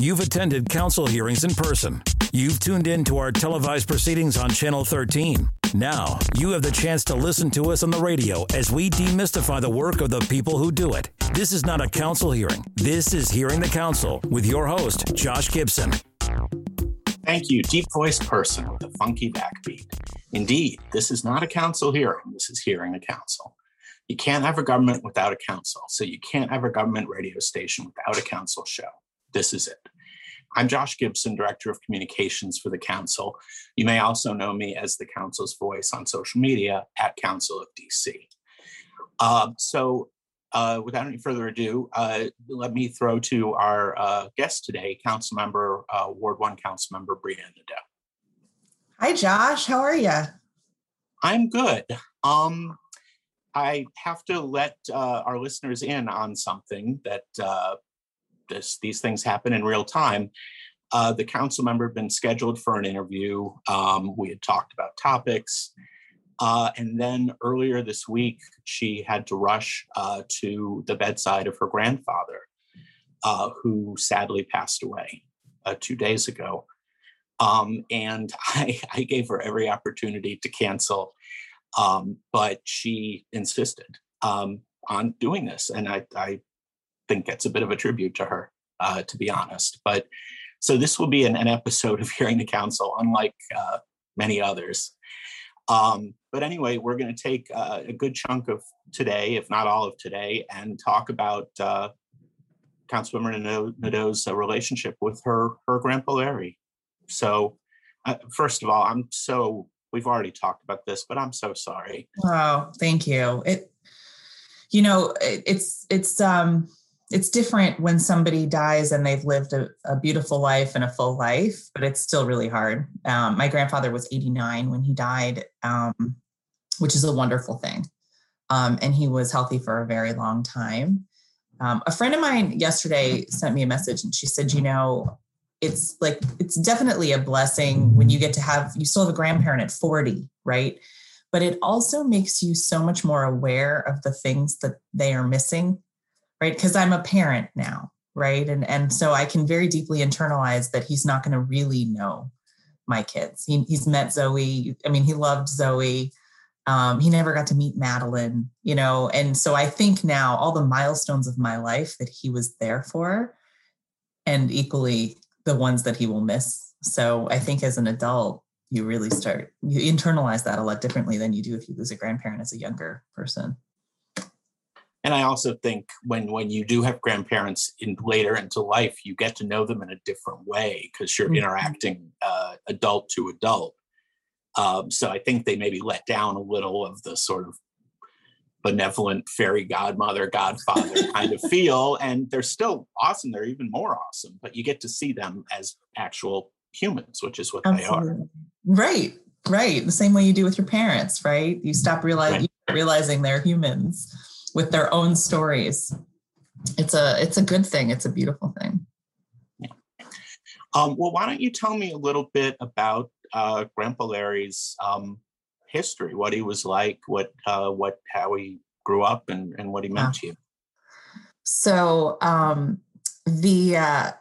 You've attended council hearings in person. You've tuned in to our televised proceedings on Channel 13. Now, you have the chance to listen to us on the radio as we demystify the work of the people who do it. This is not a council hearing. This is Hearing the Council with your host, Josh Gibson. Thank you, deep voiced person with a funky backbeat. Indeed, this is not a council hearing. This is hearing the council. You can't have a government without a council. So you can't have a government radio station without a council show. This is it. I'm Josh Gibson, Director of Communications for the Council. You may also know me as the Council's voice on social media at Council of DC. Uh, so, uh, without any further ado, uh, let me throw to our uh, guest today, Council Member, uh, Ward 1 Council Member Brianne Nadeau. Hi, Josh. How are you? I'm good. Um, I have to let uh, our listeners in on something that uh, this, these things happen in real time. Uh, the council member had been scheduled for an interview. Um, we had talked about topics. Uh, and then earlier this week, she had to rush uh, to the bedside of her grandfather, uh, who sadly passed away two days ago. Um, and I, I, gave her every opportunity to cancel um, but she insisted um, on doing this. And I, I, think it's a bit of a tribute to her, uh, to be honest. But so this will be an, an episode of Hearing the Council, unlike uh, many others. Um, but anyway, we're going to take uh, a good chunk of today, if not all of today, and talk about uh, Councilwoman Nadeau's uh, relationship with her her grandpa Larry. So, uh, first of all, I'm so we've already talked about this, but I'm so sorry. Oh, thank you. It, you know, it, it's it's um it's different when somebody dies and they've lived a, a, beautiful life and a full life, but it's still really hard. Um, my grandfather was 89 when he died, um, which is a wonderful thing. Um, and he was healthy for a very long time. Um, a friend of mine yesterday sent me a message and she said, You know, it's like it's definitely a blessing when you get to have you still have a grandparent at 40 right but it also makes you so much more aware of the things that they are missing right? Because i'm a parent now right? And and so i can very deeply internalize that he's not going to really know my kids. He, he's met zoe i mean he loved zoe. Um, he never got to meet madeline you know? And so i think now all the milestones of my life that he was there for and equally the ones that he will miss. So I think as an adult, you really start you internalize that a lot differently than you do if you lose a grandparent as a younger person. And I also think when when you do have grandparents in later into life, you get to know them in a different way because you're mm-hmm. interacting uh, adult to adult. Um, so I think they maybe let down a little of the sort of benevolent fairy godmother, godfather kind of feel. And they're still awesome. They're even more awesome, but you get to see them as actual humans, which is what Absolutely. they are. Right, right. The same way you do with your parents, right? You stop realizing right. realizing they're humans with their own stories. It's a it's a good thing. It's a beautiful thing. Yeah. Um, well, why don't you tell me a little bit about uh, Grandpa Larry's um, history, what he was like, what uh, what how he grew up, and and what he meant to you. So um, the uh,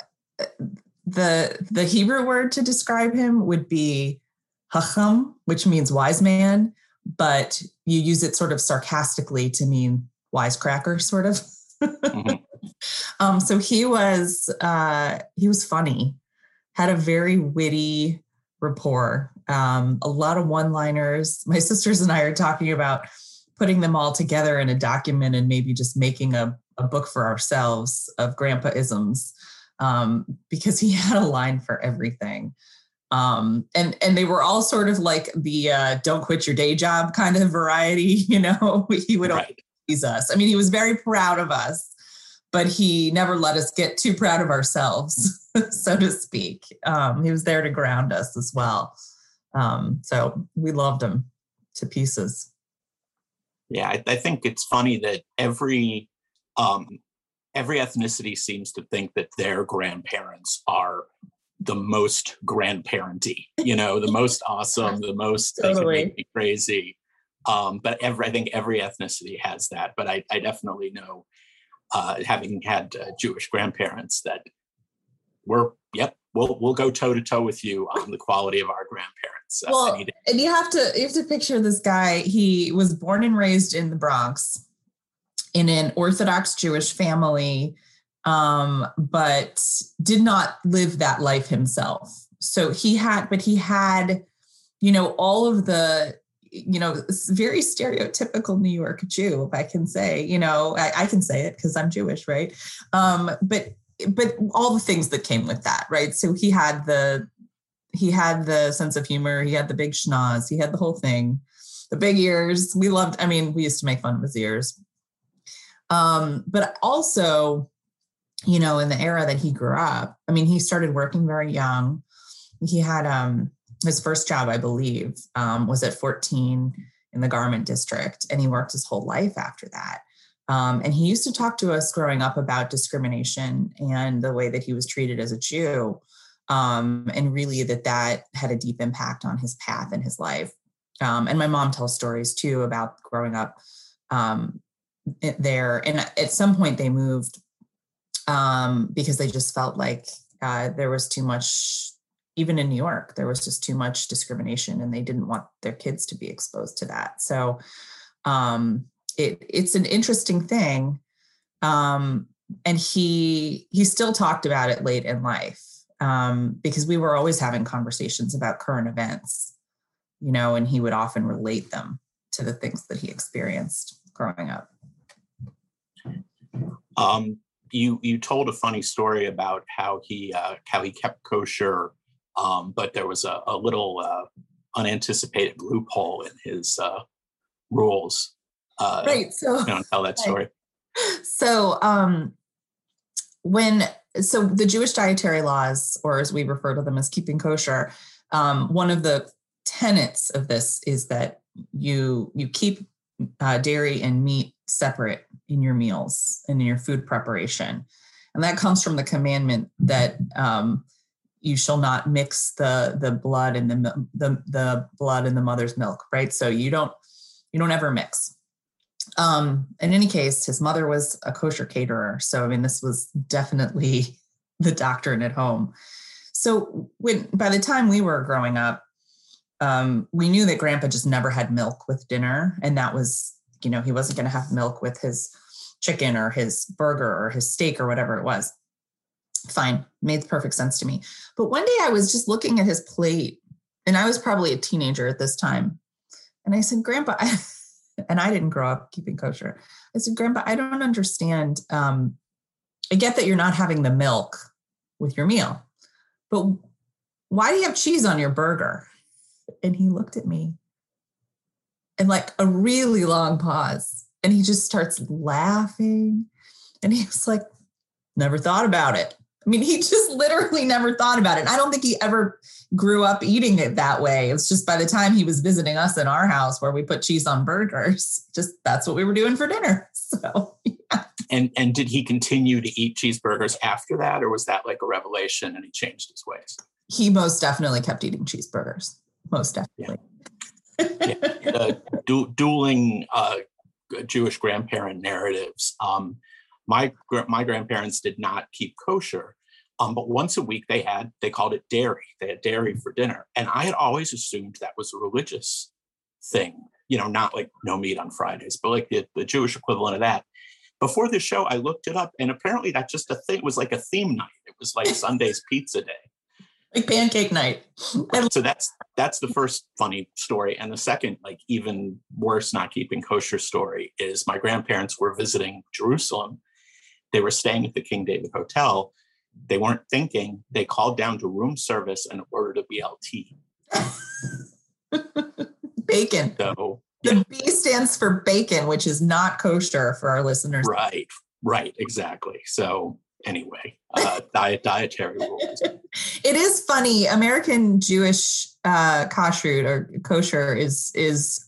the the Hebrew word to describe him would be hacham, which means wise man, but you use it sort of sarcastically to mean wisecracker, sort of. mm-hmm. um, so he was uh, he was funny, had a very witty rapport um, a lot of one liners. My sisters and I are talking about putting them all together in a document and maybe just making a, a book for ourselves of grandpa isms um, because he had a line for everything. Um, and and they were all sort of like the uh, "don't quit your day job" kind of variety. You know, he would right. Us. I mean, he was very proud of us, but he never let us get too proud of ourselves, so to speak. Um, he was there to ground us as well. Um, so we loved him to pieces. Yeah, I, I think it's funny that every um, every ethnicity seems to think that their grandparents are the most grandparenty, you know, the most awesome, the most totally. make me crazy. Um, but every, I think every ethnicity has that. But I, I definitely know, uh, having had uh, Jewish grandparents, that we're yep, we'll we'll go toe to toe with you on the quality of our grandparents. Uh, well, and you have to you have to picture this guy. He was born and raised in the Bronx in an Orthodox Jewish family, um, but did not live that life himself. So he had, but he had, you know, all of the you know, very stereotypical New York Jew, if I can say, you know, I, I can say it because I'm Jewish, right? Um, but but all the things that came with that, right? So he had the he had the sense of humor, he had the big schnoz, he had the whole thing, the big ears. We loved, I mean, we used to make fun of his ears. Um, but also, you know, in the era that he grew up, I mean, he started working very young. He had um his first job, I believe, um, was at 14 in the garment district, and he worked his whole life after that. Um, and he used to talk to us growing up about discrimination and the way that he was treated as a Jew, um, and really that that had a deep impact on his path in his life. Um, and my mom tells stories too about growing up um, there. And at some point, they moved um, because they just felt like uh, there was too much even in New York, there was just too much discrimination and they didn't want their kids to be exposed to that. So um, it, it's an interesting thing. Um, and he he still talked about it late in life um, because we were always having conversations about current events, you know, and he would often relate them to the things that he experienced growing up. Um, you you told a funny story about how he uh, how he kept kosher um, but there was a, a little uh, unanticipated loophole in his uh, rules. Uh, right. So know, tell that story. So um, when so the Jewish dietary laws, or as we refer to them as keeping kosher, um, one of the tenets of this is that you you keep uh, dairy and meat separate in your meals and in your food preparation, and that comes from the commandment that um, you shall not mix the the blood and the the the blood in the mother's milk right? So you don't you don't ever mix. Um in any case his mother was a kosher caterer. So i mean this was definitely the doctrine at home. So when by the time we were growing up um we knew that grandpa just never had milk with dinner. And that was you know he wasn't going to have milk with his chicken or his burger or his steak or whatever it was fine made perfect sense to me. But one day i was just looking at his plate and i was probably a teenager at this time. And i said grandpa and i didn't grow up keeping kosher. I said grandpa i don't understand um, i get that you're not having the milk with your meal but why do you have cheese on your burger? And he looked at me and like a really long pause and he just starts laughing and he was like never thought about it I mean, he just literally never thought about it. I don't think he ever grew up eating it that way. It's just by the time he was visiting us in our house where we put cheese on burgers, just that's what we were doing for dinner. So, yeah. And and did he continue to eat cheeseburgers after that or was that like a revelation and he changed his ways? He most definitely kept eating cheeseburgers. Most definitely. Yeah. yeah. Uh, du- dueling uh, Jewish grandparent narratives. Um, my my grandparents did not keep kosher, um, but once a week they had they called it dairy. They had dairy for dinner, and I had always assumed that was a religious thing. You know, not like no meat on Fridays, but like the, the Jewish equivalent of that. Before the show, I looked it up, and apparently that's just a thing. It was like a theme night. It was like Sunday's pizza day like pancake night. so that's that's the first funny story, and the second, like even worse, not keeping kosher story is my grandparents were visiting Jerusalem, they were staying at the King David Hotel. They weren't thinking. They called down to room service and ordered a BLT. bacon. So the yeah. B stands for bacon, which is not kosher for our listeners. Right, right, exactly. So anyway, uh, diet dietary rules. It is funny. American Jewish uh, kashrut or kosher is is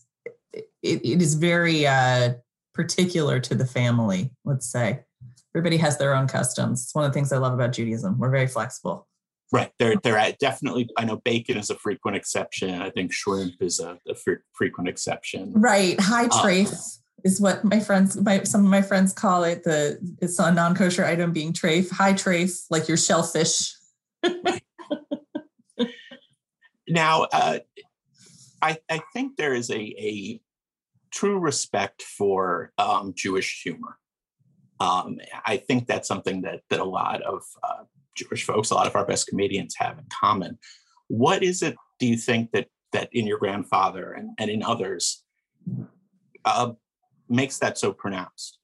it, it is very uh, particular to the family. Let's say everybody has their own customs. It's one of the things I love about Judaism. We're very flexible. Right. They're they're definitely. I know bacon is a frequent exception. I think shrimp is a, a fre- frequent exception. Right. High trace um, is what my friends, my some of my friends call it. The it's a non kosher item being treif. High trace, like your shellfish now, uh, I, I think there is a, a true respect for um, Jewish humor. Um, I think that's something that that a lot of uh, Jewish folks, a lot of our best comedians have in common. What is it? Do you think that that in your grandfather and, and in others uh, makes that so pronounced?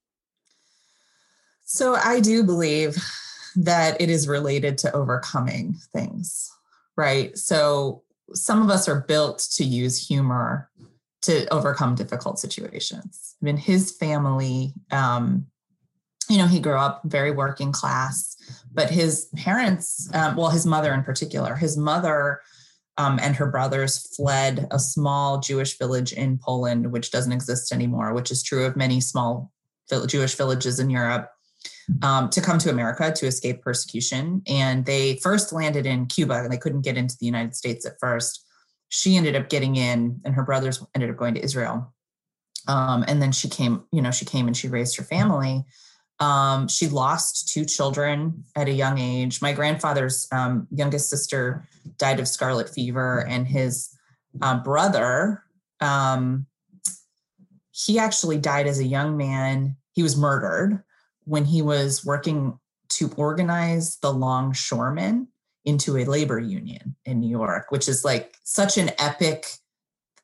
So I do believe that it is related to overcoming things, right? So some of us are built to use humor to overcome difficult situations. I mean, his family, um, you know, he grew up very working class, but his parents, um, well, his mother in particular, his mother um, and her brothers fled a small Jewish village in Poland, which doesn't exist anymore, which is true of many small Jewish villages in Europe um, to come to America to escape persecution. And they first landed in Cuba and they couldn't get into the United States at first. She ended up getting in, and her brothers ended up going to Israel. Um, and then she came, you know, she came and she raised her family. Um, she lost two children at a young age. My grandfather's um, youngest sister died of scarlet fever, and his uh, brother, um, he actually died as a young man. He was murdered when he was working to organize the longshoremen into a labor union in New York, which is like such an epic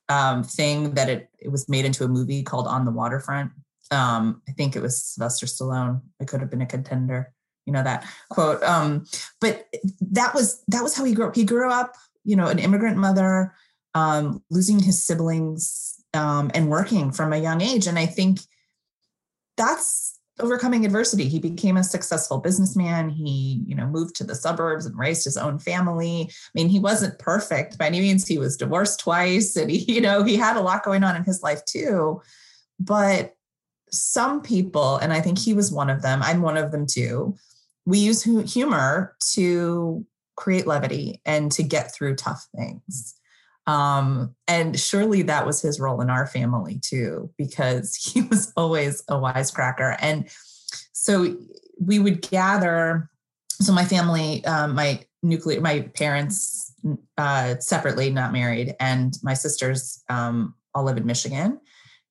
um, thing that it, it was made into a movie called On the Waterfront. Um, I think it was Sylvester Stallone. It could have been a contender, you know that quote. Um, but that was that was how he grew up. He grew up, you know, an immigrant mother, um, losing his siblings, um, and working from a young age. And I think that's overcoming adversity. He became a successful businessman. He, you know, moved to the suburbs and raised his own family. I mean, he wasn't perfect by any means. He was divorced twice and he, you know, he had a lot going on in his life too. But some people, and I think he was one of them, I'm one of them too, we use humor to create levity and to get through tough things. Um, and surely that was his role in our family too, because he was always a wisecracker. And so we would gather. So my family, um, my nuclear, my parents uh, separately, not married, and my sisters um, all live in Michigan.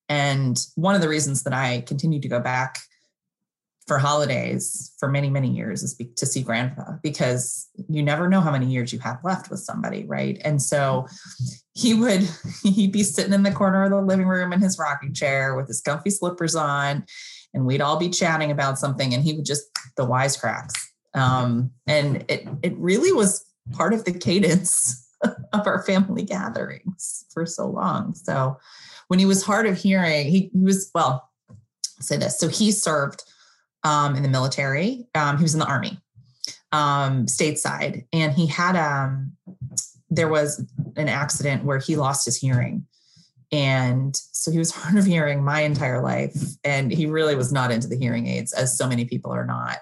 And one of the reasons that I continue to go back for holidays for many many years is be, to see grandpa because you never know how many years you have left with somebody right? And so he would he'd be sitting in the corner of the living room in his rocking chair with his comfy slippers on and we'd all be chatting about something and he would just the wisecracks. Um, and it it really was part of the cadence of our family gatherings for so long. So when he was hard of hearing he, he was well say this so he served um, in the military. Um, he was in the army, um, stateside, and he had um, there was an accident where he lost his hearing, and so he was hard of hearing my entire life, and he really was not into the hearing aids, as so many people are not.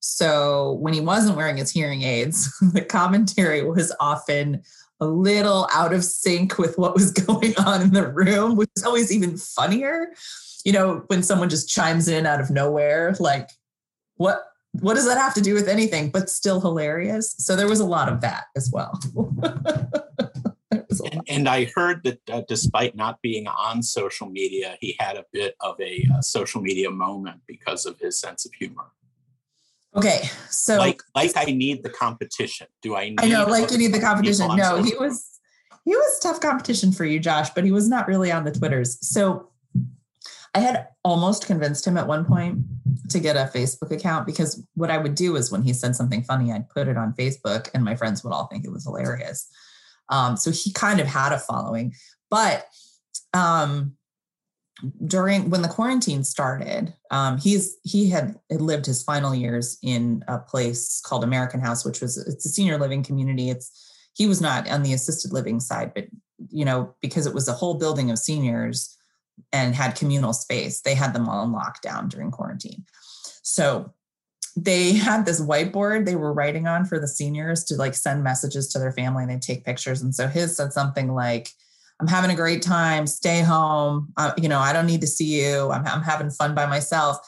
So when he wasn't wearing his hearing aids, the commentary was often a little out of sync with what was going on in the room, which is always even funnier you know, when someone just chimes in out of nowhere, like, what what does that have to do with anything? But still hilarious. So there was a lot of that as well. and, and, I heard that uh, despite not being on social media, he had a bit of a uh, social media moment because of his sense of humor. Okay, so like like I need the competition. Do I? Need I know, like you need the competition. No, he was he was tough competition for you, Josh, but he was not really on the twitters. So I had almost convinced him at one point to get a Facebook account because what I would do is when he said something funny, I'd put it on Facebook and my friends would all think it was hilarious. Um, so he kind of had a following. But um, during when the quarantine started, um, he's he had lived his final years in a place called American House, which was it's a senior living community. It's he was not on the assisted living side, but you know because it was a whole building of seniors and had communal space. They had them all in lockdown during quarantine. So they had this whiteboard they were writing on for the seniors to like send messages to their family and they take pictures. And so his said something like, I'm having a great time, stay home. Uh, you know, I don't need to see you. I'm, I'm having fun by myself.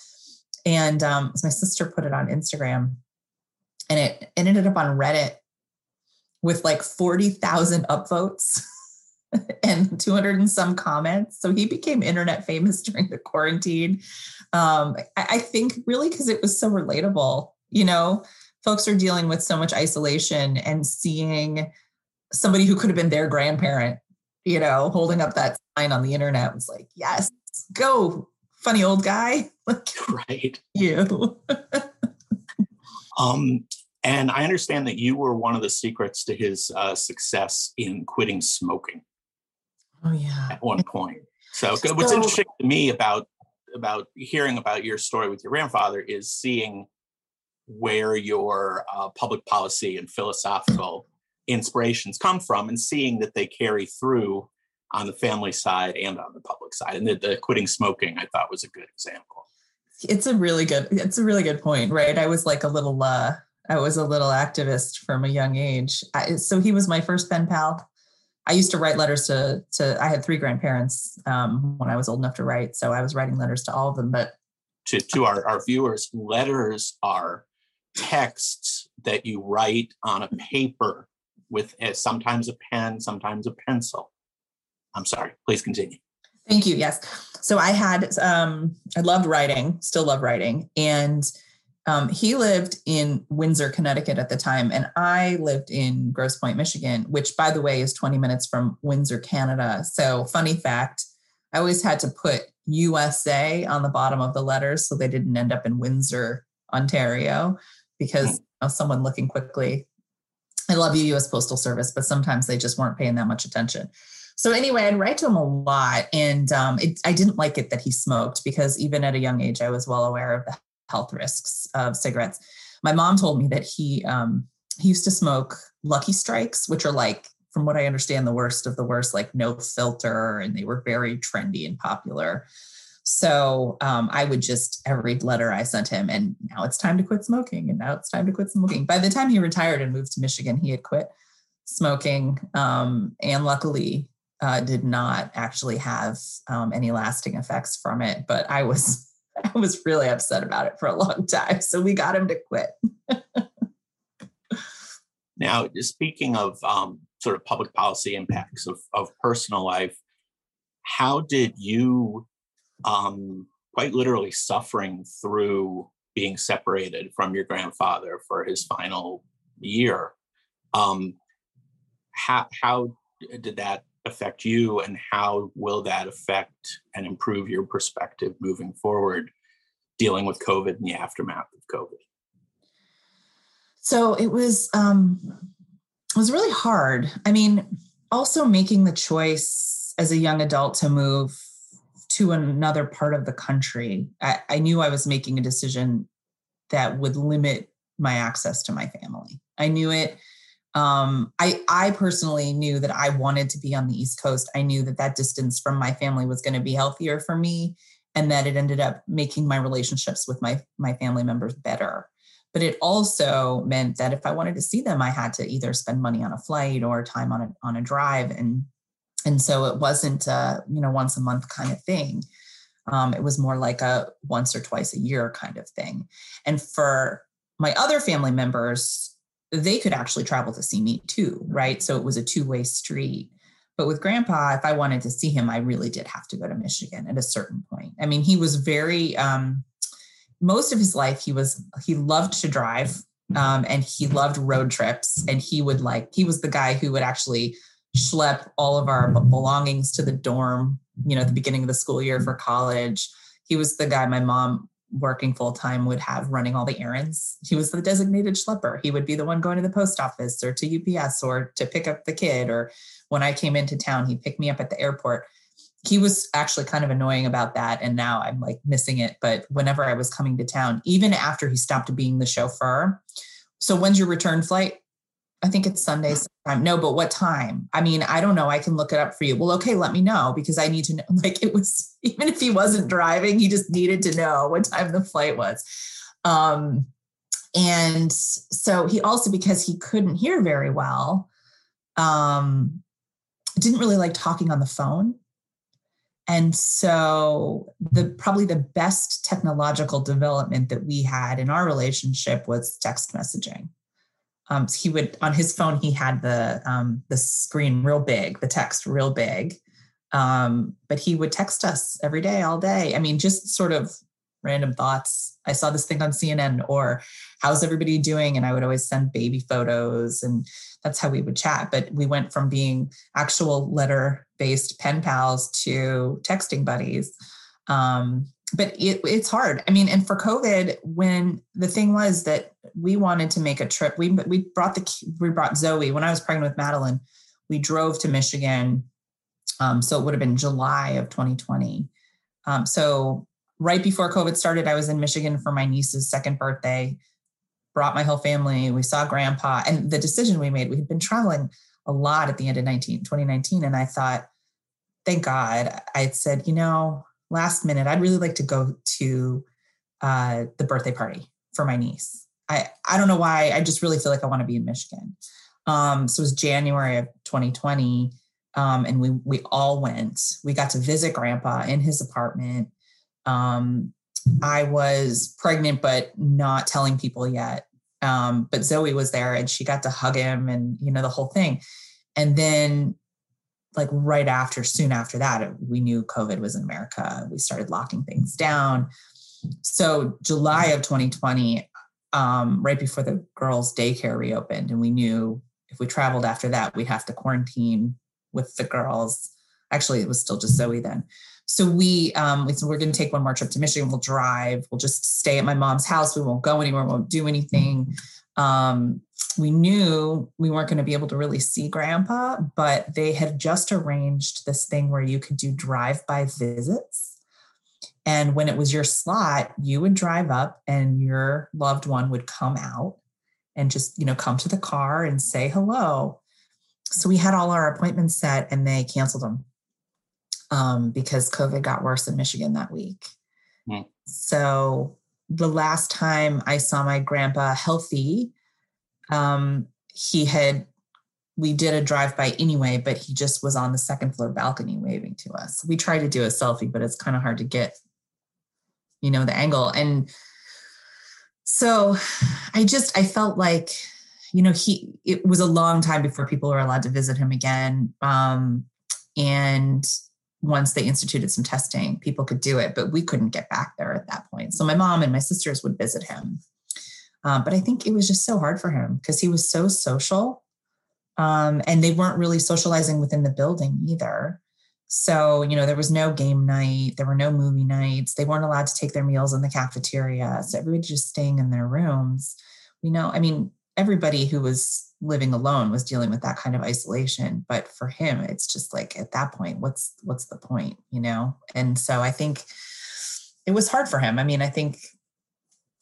And um, my sister put it on Instagram and it, it ended up on Reddit with like 40,000 upvotes and 200 and some comments. So he became internet famous during the quarantine. Um, I, I think really because it was so relatable. You know, folks are dealing with so much isolation and seeing somebody who could have been their grandparent, you know, holding up that sign on the internet was like, yes, go, funny old guy. right. You. um, and I understand that you were one of the secrets to his uh, success in quitting smoking. Oh yeah. At one point. So, so what's interesting to me about about hearing about your story with your grandfather is seeing where your uh, public policy and philosophical inspirations come from and seeing that they carry through on the family side and on the public side. And the, the quitting smoking i thought was a good example. It's a really good it's a really good point right? I was like a little uh i was a little activist from a young age. I, so he was my first pen pal. I used to write letters to to I had three grandparents um, when I was old enough to write, so I was writing letters to all of them. But to to our, our viewers, letters are texts that you write on a paper with a, sometimes a pen, sometimes a pencil. I'm sorry. Please continue. Thank you. Yes. So I had um, I loved writing, still love writing, and um, he lived in Windsor, Connecticut at the time, and I lived in Grosse Pointe, Michigan, which, by the way, is 20 minutes from Windsor, Canada. So, funny fact I always had to put USA on the bottom of the letters so they didn't end up in Windsor, Ontario, because hmm. you know, someone looking quickly, I love you, US Postal Service, but sometimes they just weren't paying that much attention. So anyway, I'd write to him a lot, and um, it, I didn't like it that he smoked because even at a young age, I was well aware of the health risks of cigarettes. My mom told me that he um, he used to smoke Lucky Strikes, which are like, from what I understand, the worst of the worst, like no filter, and they were very trendy and popular. So um, I would just every letter I sent him, and now it's time to quit smoking, and now it's time to quit smoking. By the time he retired and moved to Michigan, he had quit smoking, um, and luckily uh, did not actually have um, any lasting effects from it. But I was I was really upset about it for a long time. So we got him to quit. now, speaking of um, sort of public policy impacts of, of personal life, how did you, um, quite literally suffering through being separated from your grandfather for his final year, um, how, how did that affect you and how will that affect and improve your perspective moving forward dealing with covid and the aftermath of covid? So it was um it was really hard. I mean also making the choice as a young adult to move to another part of the country I, I knew i was making a decision that would limit my access to my family i knew it um, I, I personally knew that I wanted to be on the East Coast. I knew that that distance from my family was going to be healthier for me, and that it ended up making my relationships with my my family members better. But it also meant that if I wanted to see them, I had to either spend money on a flight or time on a on a drive, and and so it wasn't a you know once a month kind of thing. Um, it was more like a once or twice a year kind of thing. And for my other family members, they could actually travel to see me too, right? So it was a two way street. But with grandpa, if I wanted to see him, I really did have to go to Michigan at a certain point. I mean, he was very, um, most of his life, he was, he loved to drive um, and he loved road trips. And he would like, he was the guy who would actually schlep all of our belongings to the dorm, you know, at the beginning of the school year for college. He was the guy my mom working full time would have running all the errands. He was the designated schlepper. He would be the one going to the post office or to UPS or to pick up the kid. Or when I came into town, he picked me up at the airport. He was actually kind of annoying about that. And now I'm like missing it. But whenever I was coming to town, even after he stopped being the chauffeur, so when's your return flight? I think it's Sunday sometime. No, but what time? I mean, I don't know. I can look it up for you. Well, okay, let me know because I need to know. Like it was, even if he wasn't driving, he just needed to know what time the flight was. Um, and so he also, because he couldn't hear very well, um, didn't really like talking on the phone. And so the probably the best technological development that we had in our relationship was text messaging um, he would on his phone he had the um, the screen real big, the text real big. Um, but he would text us every day, all day. I mean, just sort of random thoughts. I saw this thing on CNN, or how's everybody doing? And I would always send baby photos, and that's how we would chat. But we went from being actual letter based pen pals to texting buddies. Um, but it, it's hard. I mean, and for COVID, when the thing was that we wanted to make a trip, we we brought the we brought Zoe when I was pregnant with Madeline. We drove to Michigan, um, so it would have been July of 2020. Um, so right before COVID started, I was in Michigan for my niece's second birthday. Brought my whole family. We saw Grandpa, and the decision we made. We had been traveling a lot at the end of 19, 2019, and I thought, thank God, I said, you know, last minute, I'd really like to go to uh, the birthday party for my niece. I, I don't know why. I just really feel like I want to be in Michigan. Um, so it was January of 2020. Um, and we we all went. We got to visit grandpa in his apartment. Um, I was pregnant, but not telling people yet. Um, but Zoe was there and she got to hug him and you know the whole thing. And then like right after, soon after that, we knew COVID was in America. We started locking things down. So July of 2020, um, right before the girls' daycare reopened, and we knew if we traveled after that, we'd have to quarantine with the girls. Actually, it was still just Zoe then. So we um, we said we're going to take one more trip to Michigan. We'll drive. We'll just stay at my mom's house. We won't go anywhere. We won't do anything. Um, we knew we weren't going to be able to really see grandpa, but they had just arranged this thing where you could do drive by visits. And when it was your slot, you would drive up and your loved one would come out and just, you know, come to the car and say hello. So we had all our appointments set and they canceled them um, because COVID got worse in Michigan that week. Mm. So the last time I saw my grandpa healthy, um, he had we did a drive by anyway, but he just was on the second floor balcony waving to us. We tried to do a selfie, but it's kind of hard to get, you know, the angle. And so I just I felt like, you know, he it was a long time before people were allowed to visit him again. Um, and once they instituted some testing, people could do it, but we couldn't get back there at that point. So my mom and my sisters would visit him. Um, but I think it was just so hard for him because he was so social. Um, and they weren't really socializing within the building either. So, you know, there was no game night, there were no movie nights, they weren't allowed to take their meals in the cafeteria. So everybody just staying in their rooms. We know, I mean, everybody who was living alone was dealing with that kind of isolation. But for him, it's just like at that point, what's what's the point, you know? And so I think it was hard for him. I mean, I think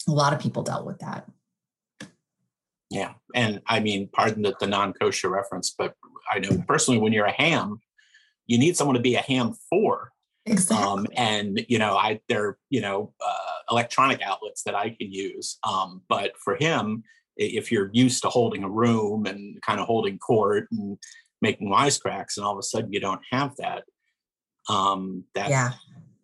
a lot of people dealt with that. Yeah. And I mean, pardon the, the non kosher reference, but I know personally when you're a ham, you need someone to be a ham for. Exactly. Um, and, you know, I, there, you know, uh, electronic outlets that I can use. Um, but for him, if you're used to holding a room and kind of holding court and making wisecracks, and all of a sudden you don't have that, um, that, yeah.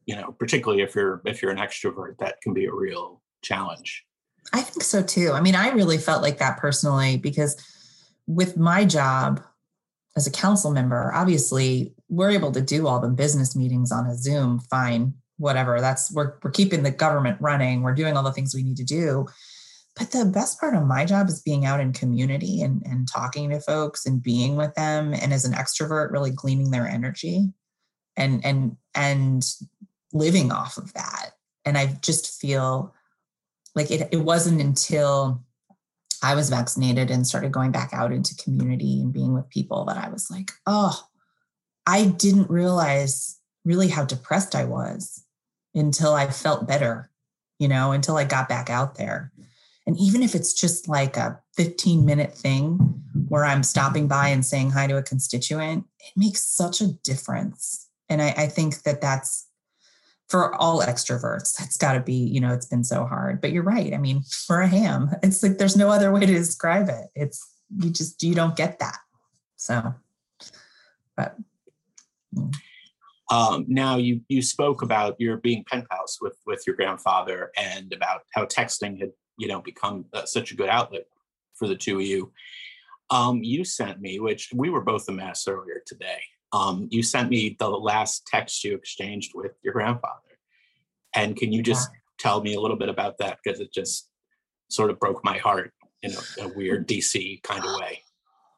you know, particularly if you're if you're an extrovert, that can be a real challenge. I think so too. I mean, I really felt like that personally because with my job as a council member, obviously we're able to do all the business meetings on a Zoom, fine, whatever. That's we're we're keeping the government running. We're doing all the things we need to do. But the best part of my job is being out in community and, and talking to folks and being with them. And as an extrovert, really gleaning their energy and and and living off of that. And I just feel like it, it wasn't until I was vaccinated and started going back out into community and being with people that I was like, oh, I didn't realize really how depressed I was until I felt better, you know, until I got back out there. And even if it's just like a 15 minute thing where I'm stopping by and saying hi to a constituent, it makes such a difference. And I, I think that that's for all extroverts that's got to be you know it's been so hard but you're right i mean for a ham it's like there's no other way to describe it it's you just you don't get that so but mm. um, now you you spoke about your being pen pals with with your grandfather and about how texting had you know become uh, such a good outlet for the two of you. Um, you sent me, which we were both a mess earlier today. Um, you sent me the last text you exchanged with your grandfather. And can you just tell me a little bit about that? Because it just sort of broke my heart in a, a weird DC kind of way.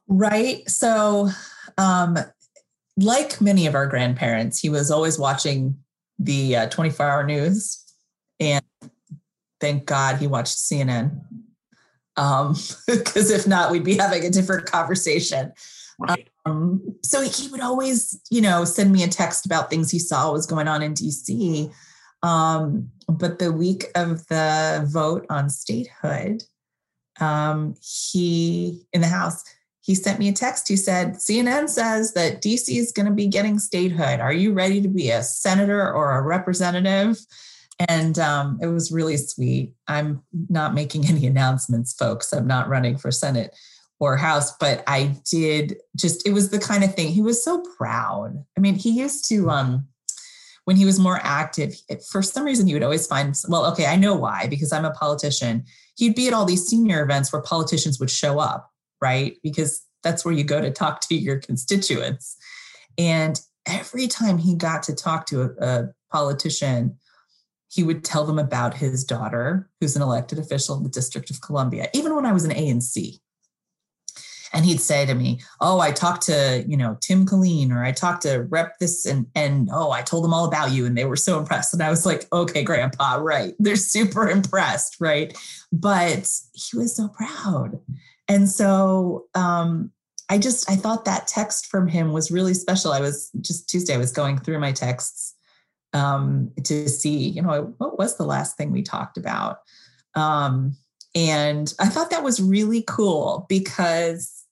Right. So, um, like many of our grandparents, he was always watching the uh, 24 hour news. And thank God he watched CNN. Um, because if not, we'd be having a different conversation. Right. Um, so he would always, you know, send me a text about things he saw was going on in DC. Um, but the week of the vote on statehood, um, he in the House, he sent me a text. He said, CNN says that DC is going to be getting statehood. Are you ready to be a senator or a representative? And um, it was really sweet. I'm not making any announcements, folks. I'm not running for Senate House, but I did just, it was the kind of thing. He was so proud. I mean, he used to, um, when he was more active, for some reason, he would always find, well, okay, I know why, because I'm a politician. He'd be at all these senior events where politicians would show up, right? Because that's where you go to talk to your constituents. And every time he got to talk to a, a politician, he would tell them about his daughter, who's an elected official in the District of Columbia, even when I was an ANC and he'd say to me, "Oh, I talked to you know Tim Killeen, or I talked to Rep this, and and oh, I told them all about you, and they were so impressed." And I was like, "Okay, Grandpa, right? They're super impressed, right?" But he was so proud, and so um, I just I thought that text from him was really special. I was just Tuesday. I was going through my texts um, to see, you know, what was the last thing we talked about. Um, and I thought that was really cool because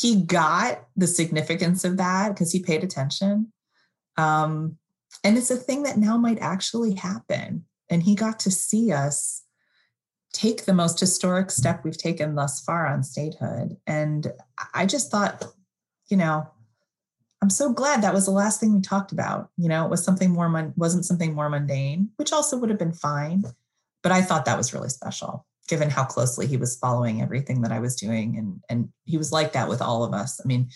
he got the significance of that because he paid attention. Um, and it's a thing that now might actually happen. And he got to see us take the most historic step we've taken thus far on statehood. And I just thought, you know, I'm so glad that was the last thing we talked about. You know, it was something more wasn't something more mundane, which also would have been fine. But I thought that was really special given how closely he was following everything that I was doing. And, and he was like that with all of us. I mean,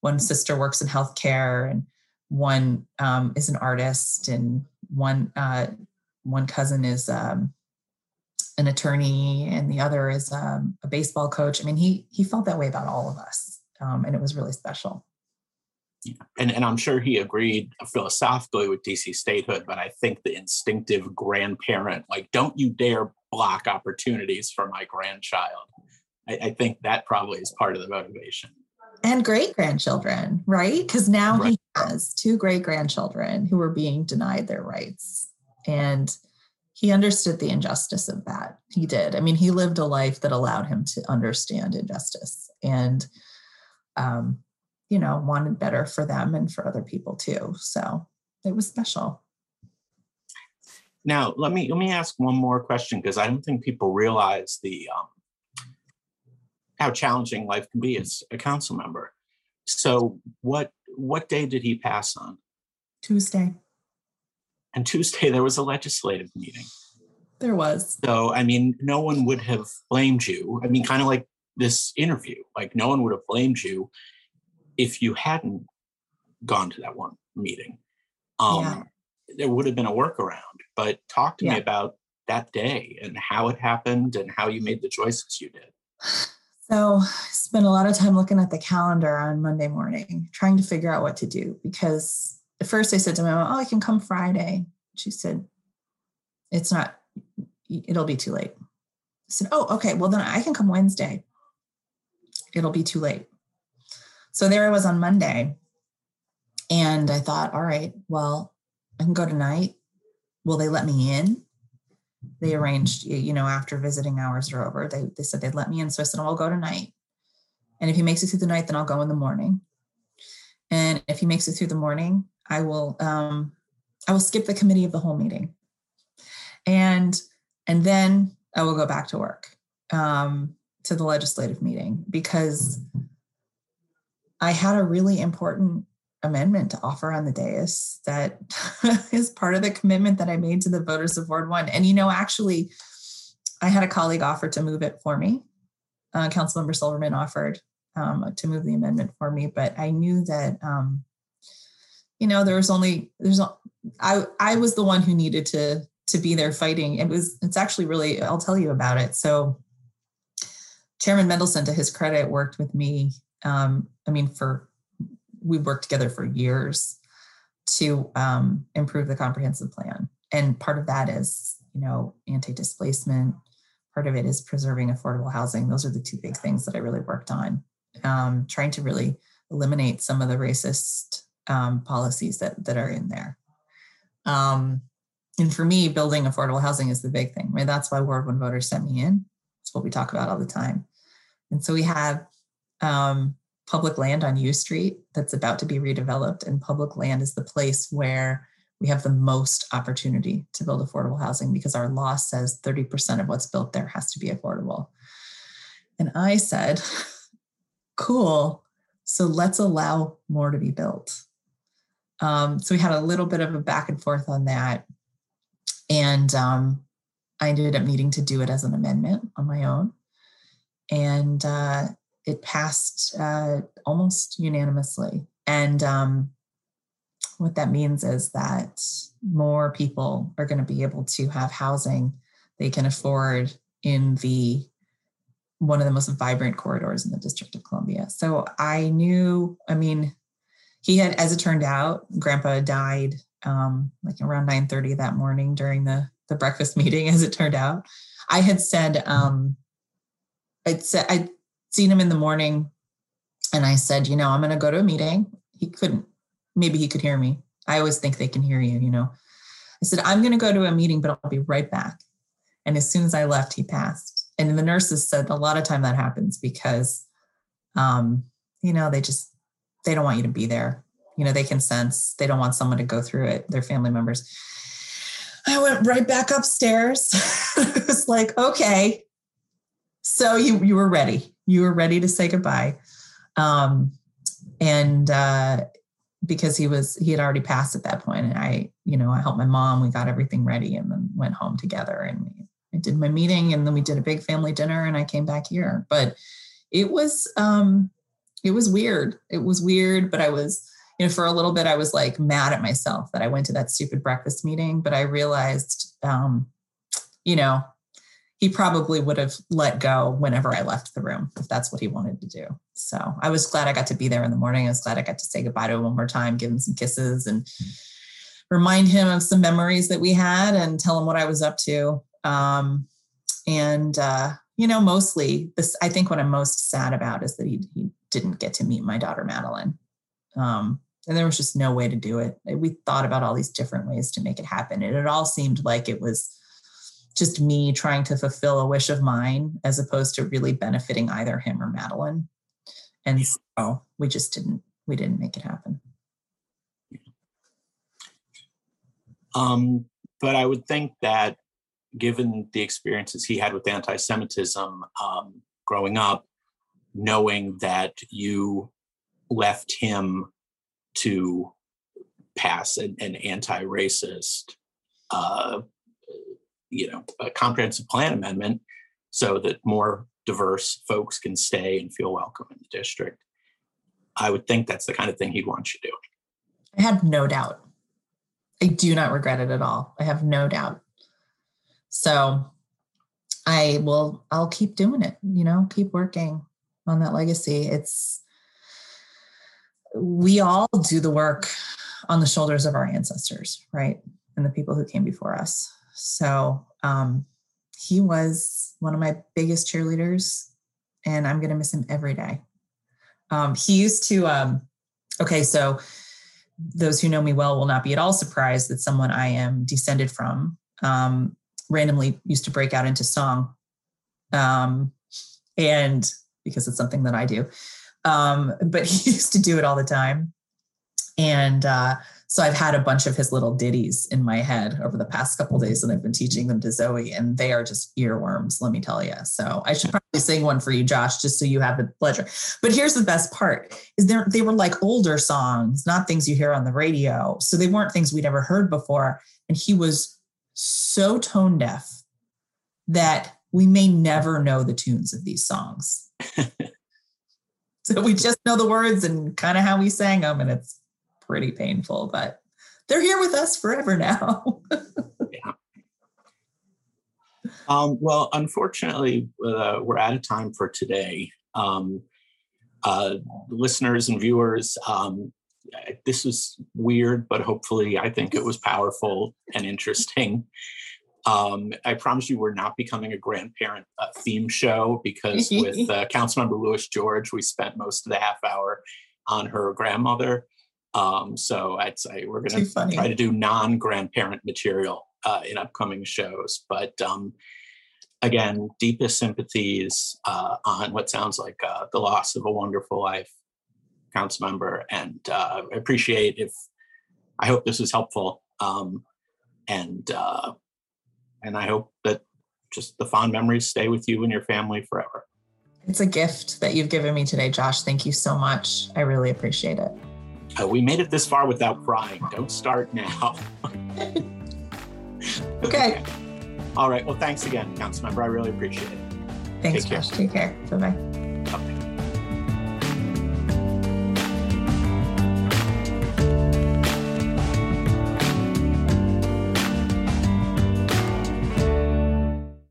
one sister works in healthcare and one um, is an artist and one, uh, one cousin is um, an attorney and the other is um, a baseball coach. I mean, he, he felt that way about all of us. Um, and it was really special. Yeah. And, and I'm sure he agreed philosophically with DC statehood, but I think the instinctive grandparent, like, don't you dare block opportunities for my grandchild. I, I think that probably is part of the motivation. And great grandchildren, right? Because now right. he has two great grandchildren who are being denied their rights. And he understood the injustice of that. He did. I mean, he lived a life that allowed him to understand injustice and, um, you know, wanted better for them and for other people too. So it was special. Now, let me let me ask one more question because I don't think people realize the um, how challenging life can be as a council member. So, what what day did he pass on? Tuesday. And Tuesday there was a legislative meeting. There was. So, I mean, no one would have blamed you. I mean, kind of like this interview, like no one would have blamed you if you hadn't gone to that one meeting. Um, yeah. There would have been a workaround. But talk to yeah. me about that day and how it happened and how you made the choices you did. So I spent a lot of time looking at the calendar on Monday morning, trying to figure out what to do. Because at first I said to my mom, Oh, I can come Friday. She said, It's not, it'll be too late. I said, Oh, okay. Well, then I can come Wednesday. It'll be too late. So there I was on Monday. And I thought, All right, well, I can go tonight will they let me in? They arranged, you know, after visiting hours are over, they, they said they'd let me in. So I said, oh, I'll go tonight. And if he makes it through the night, then I'll go in the morning. And if he makes it through the morning, I will um, I will skip the committee of the whole meeting. And and then I will go back to work um, to the legislative meeting because I had a really important amendment to offer on the dais that is part of the commitment that I made to the voters of Ward 1. And, you know, actually, I had a colleague offer to move it for me. uh, Councilmember Silverman offered um, to move the amendment for me, but I knew that, um, you know, there was only there's I I was the one who needed to to be there fighting. It was it's actually really I'll tell you about it. So Chairman Mendelson, to his credit, worked with me. Um, I mean, for we worked together for years to um, improve the comprehensive plan, and part of that is you know anti-displacement. Part of it is preserving affordable housing. Those are the two big things that I really worked on, um, trying to really eliminate some of the racist um, policies that that are in there. Um, and for me, building affordable housing is the big thing. Right? That's why Ward One voters sent me in. It's what we talk about all the time. And so we have um, public land on U Street that's about to be redeveloped, and public land is the place where we have the most opportunity to build affordable housing because our law says 30% of what's built there has to be affordable. And I said, cool, so let's allow more to be built. Um, so we had a little bit of a back and forth on that. And um, I ended up needing to do it as an amendment on my own. And uh, it passed uh, almost unanimously. And um, what that means is that more people are going to be able to have housing they can afford in the one of the most vibrant corridors in the District of Columbia. So I knew, I mean, he had, as it turned out, Grandpa died um, like around 9:30 that morning during the the breakfast meeting. As it turned out, I had said um, I'd said I'd seen him in the morning, and I said, you know, I'm going to go to a meeting. He couldn't. Maybe he could hear me. I always think they can hear you. You know, I said I'm going to go to a meeting, but I'll be right back. And as soon as I left, he passed. And the nurses said a lot of time that happens because, um, you know, they just they don't want you to be there. You know, they can sense they don't want someone to go through it, their family members. I went right back upstairs. it was like, okay. So you you were ready. You were ready to say goodbye. Um, and uh, because he was he had already passed at that point and i you know i helped my mom we got everything ready and then went home together and i did my meeting and then we did a big family dinner and i came back here but it was um it was weird. It was weird, but I was, you know, for a little bit, I was like mad at myself that I went to that stupid breakfast meeting. But I realized, um, you know, he probably would have let go whenever I left the room if that's what he wanted to do. So I was glad I got to be there in the morning. I was glad I got to say goodbye to him one more time, give him some kisses and remind him of some memories that we had and tell him what I was up to. Um, and, uh, you know, mostly this, I think what I'm most sad about is that he, he didn't get to meet my daughter Madeline. Um, and there was just no way to do it. We thought about all these different ways to make it happen. And it all seemed like it was just me trying to fulfill a wish of mine as opposed to really benefiting either him or Madeline. And so we just didn't we didn't make it happen. Um, but I would think that given the experiences he had with anti-Semitism um, growing up, knowing that you left him to pass an, an anti-racist uh, you know a comprehensive plan amendment so that more diverse folks can stay and feel welcome in the district i would think that's the kind of thing he'd want you to do i have no doubt i do not regret it at all i have no doubt so i will i'll keep doing it you know keep working on that legacy. It's we all do the work on the shoulders of our ancestors, right? And the people who came before us. So um, he was one of my biggest cheerleaders, and I'm going to miss him every day. Um, he used to, um, okay, so those who know me well will not be at all surprised that someone I am descended from um, randomly used to break out into song. Um, and because it's something that I do. Um, but he used to do it all the time. And uh, so I've had a bunch of his little ditties in my head over the past couple days, and I've been teaching them to Zoe, and they are just earworms, let me tell you. So I should probably sing one for you, Josh, just so you have the pleasure. But here's the best part: is there they were like older songs, not things you hear on the radio. So they weren't things we'd ever heard before. And he was so tone deaf that we may never know the tunes of these songs. so we just know the words and kind of how we sang them, and it's pretty painful, but they're here with us forever now. yeah. Um, well, unfortunately, uh, we're out of time for today. Um, uh, listeners and viewers, um, this was weird, but hopefully, I think it was powerful and interesting. Um, I promise you, we're not becoming a grandparent uh, theme show because with uh, Councilmember Lewis George, we spent most of the half hour on her grandmother. Um, so I'd say we're going to try to do non grandparent material uh, in upcoming shows. But um, again, deepest sympathies uh, on what sounds like uh, the loss of a wonderful life, council member, and uh, I appreciate if I hope this was helpful, um, and uh, and I hope that just the fond memories stay with you and your family forever. It's a gift that you've given me today, Josh. Thank you so much. I really appreciate it. Uh, we made it this far without crying. Don't start now. okay. All right. Well, thanks again, Councilmember. I really appreciate it. Thanks, Take Josh. Take care. Bye bye.